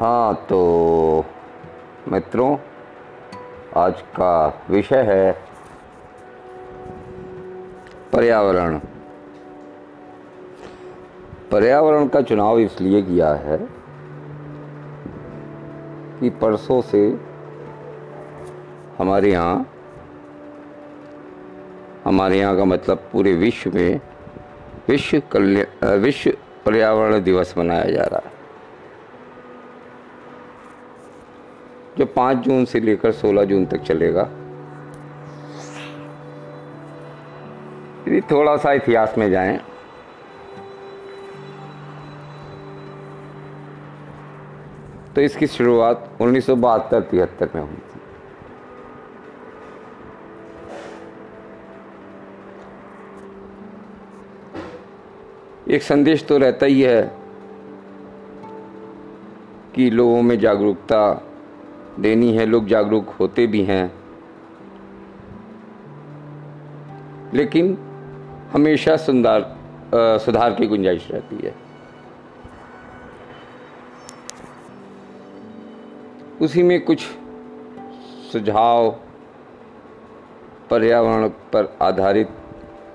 हाँ तो मित्रों, आज का विषय है पर्यावरण। पर्यावरण का चुनाव इसलिए किया है कि परसों से हमारे यहाँ हमारे यहाँ का मतलब पूरे विश्व में विश्व कल्याण विश्व पर्यावरण दिवस मनाया जा रहा है। जो पाँच जून से लेकर सोलह जून तक चलेगा। यदि थोड़ा सा इतिहास में जाएँ। तो इसकी शुरुआत उन्नीस सौ बहत्तर तिहत्तर में हुई थी। एक संदेश तो रहता ही है कि लोगों में जागरूकता देनी है, लोग जागरूक होते भी हैं। लेकिन हमेशा सुधार सुधार की गुंजाइश रहती है। उसी में कुछ सुझाव, पर्यावरण पर आधारित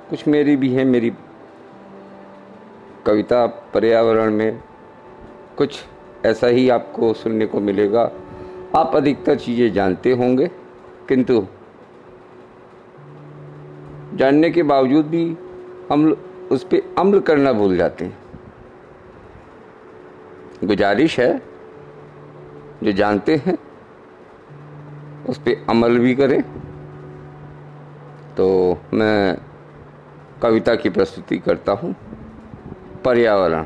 कुछ मेरी भी है। मेरी कविता पर्यावरण में कुछ ऐसा ही आपको सुनने को मिलेगा। आप अधिकतर चीज़ें जानते होंगे, किंतु जानने के बावजूद भी हम उस पर अमल करना भूल जाते हैं। गुजारिश है, जो जानते हैं, उस पर अमल भी करें। तो मैं कविता की प्रस्तुति करता हूँ। पर्यावरण।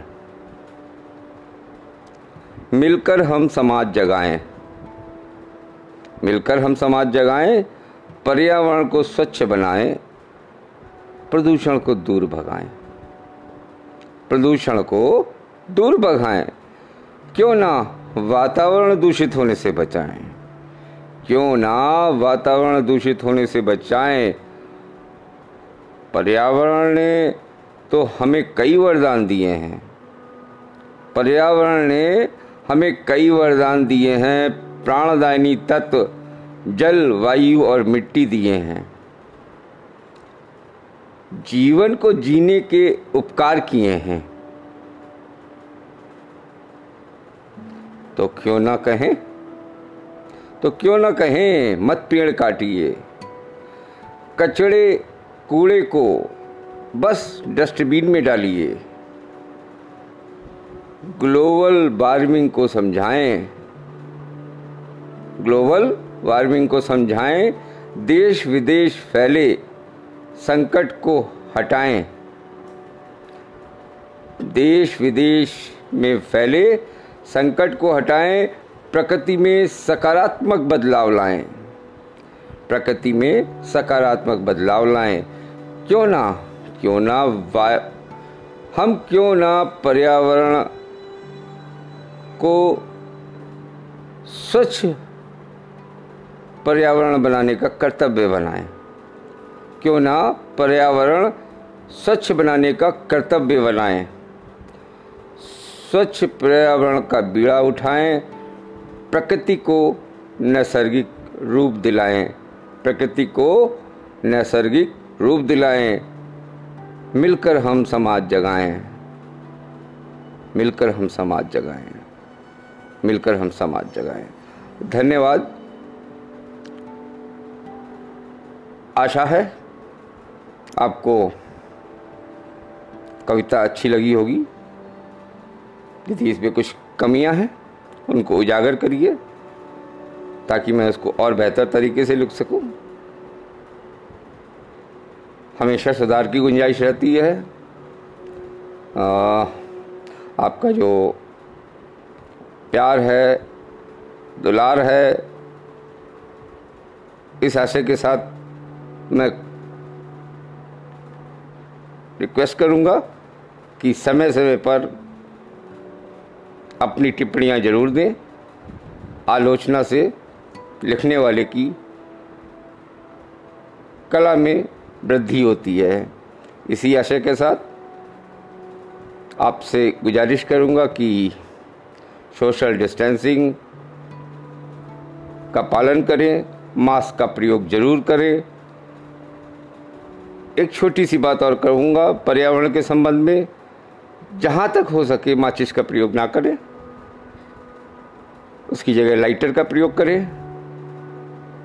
मिलकर हम समाज जगाएँ। मिलकर हम समाज जगाएँ, पर्यावरण को स्वच्छ बनाएँ, प्रदूषण को दूर भगाएँ। प्रदूषण को दूर भगाएँ। क्यों ना वातावरण दूषित होने से बचाएँ? क्यों ना वातावरण दूषित होने से बचाएँ? पर्यावरण ने तो हमें कई वरदान दिए हैं। पर्यावरण ने हमें कई वरदान दिए हैं। प्राणदायनी तत्व, जल, वायु और मिट्टी दिए हैं। जीवन को जीने के उपकार किए हैं। तो क्यों ना कहें? तो क्यों ना कहें, मत पेड़ काटिए। कचड़े, कूड़े को बस डस्टबिन में डालिए। ग्लोबल वार्मिंग को समझाएँ। ग्लोबल वार्मिंग को समझाएँ, देश विदेश फैले, संकट को हटाएँ। देश विदेश में फैले, संकट को हटाएँ, प्रकृति में सकारात्मक बदलाव लाएँ। प्रकृति में सकारात्मक बदलाव लाएँ। क्यों ना क्यों ना हम क्यों ना पर्यावरण को स्वच्छ पर्यावरण बनाने का कर्तव्य बनाएँ। क्यों ना पर्यावरण स्वच्छ बनाने का कर्तव्य बनाएँ। स्वच्छ पर्यावरण का बीड़ा उठाएँ, प्रकृति को नैसर्गिक रूप दिलाएँ। प्रकृति को नैसर्गिक रूप दिलाएँ। मिलकर हम समाज जगाएँ। मिलकर हम समाज जगाएँ। मिलकर हम समाज जगाएँ। धन्यवाद। आशा है आपको कविता अच्छी लगी होगी। यदि इसमें कुछ कमियाँ हैं उनको उजागर करिए ताकि मैं उसको और बेहतर तरीके से लिख सकूँ। हमेशा सुधार की गुंजाइश रहती है। आ, आपका जो प्यार है दुलार है इस आशय के साथ मैं रिक्वेस्ट करूँगा कि समय समय पर अपनी टिप्पणियाँ ज़रूर दें, आलोचना से लिखने वाले की कला में वृद्धि होती है। इसी आशय के साथ आपसे गुजारिश करूँगा कि सोशल डिस्टेंसिंग का पालन करें, मास्क का प्रयोग ज़रूर करें एक छोटी सी बात और कहूँगा, पर्यावरण के संबंध में, जहाँ तक हो सके माचिस का प्रयोग ना करें। उसकी जगह लाइटर का प्रयोग करें।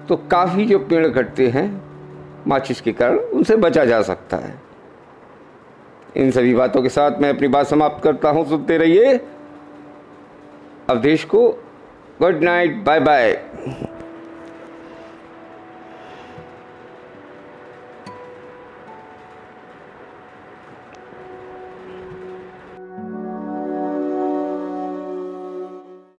तो काफ़ी जो पेड़ घटते हैं, माचिस के कारण, उनसे बचा जा सकता है। इन सभी बातों के साथ मैं अपनी बात समाप्त करता हूँ। सुनते रहिए। अवधेश को गुड नाइट बाय बाय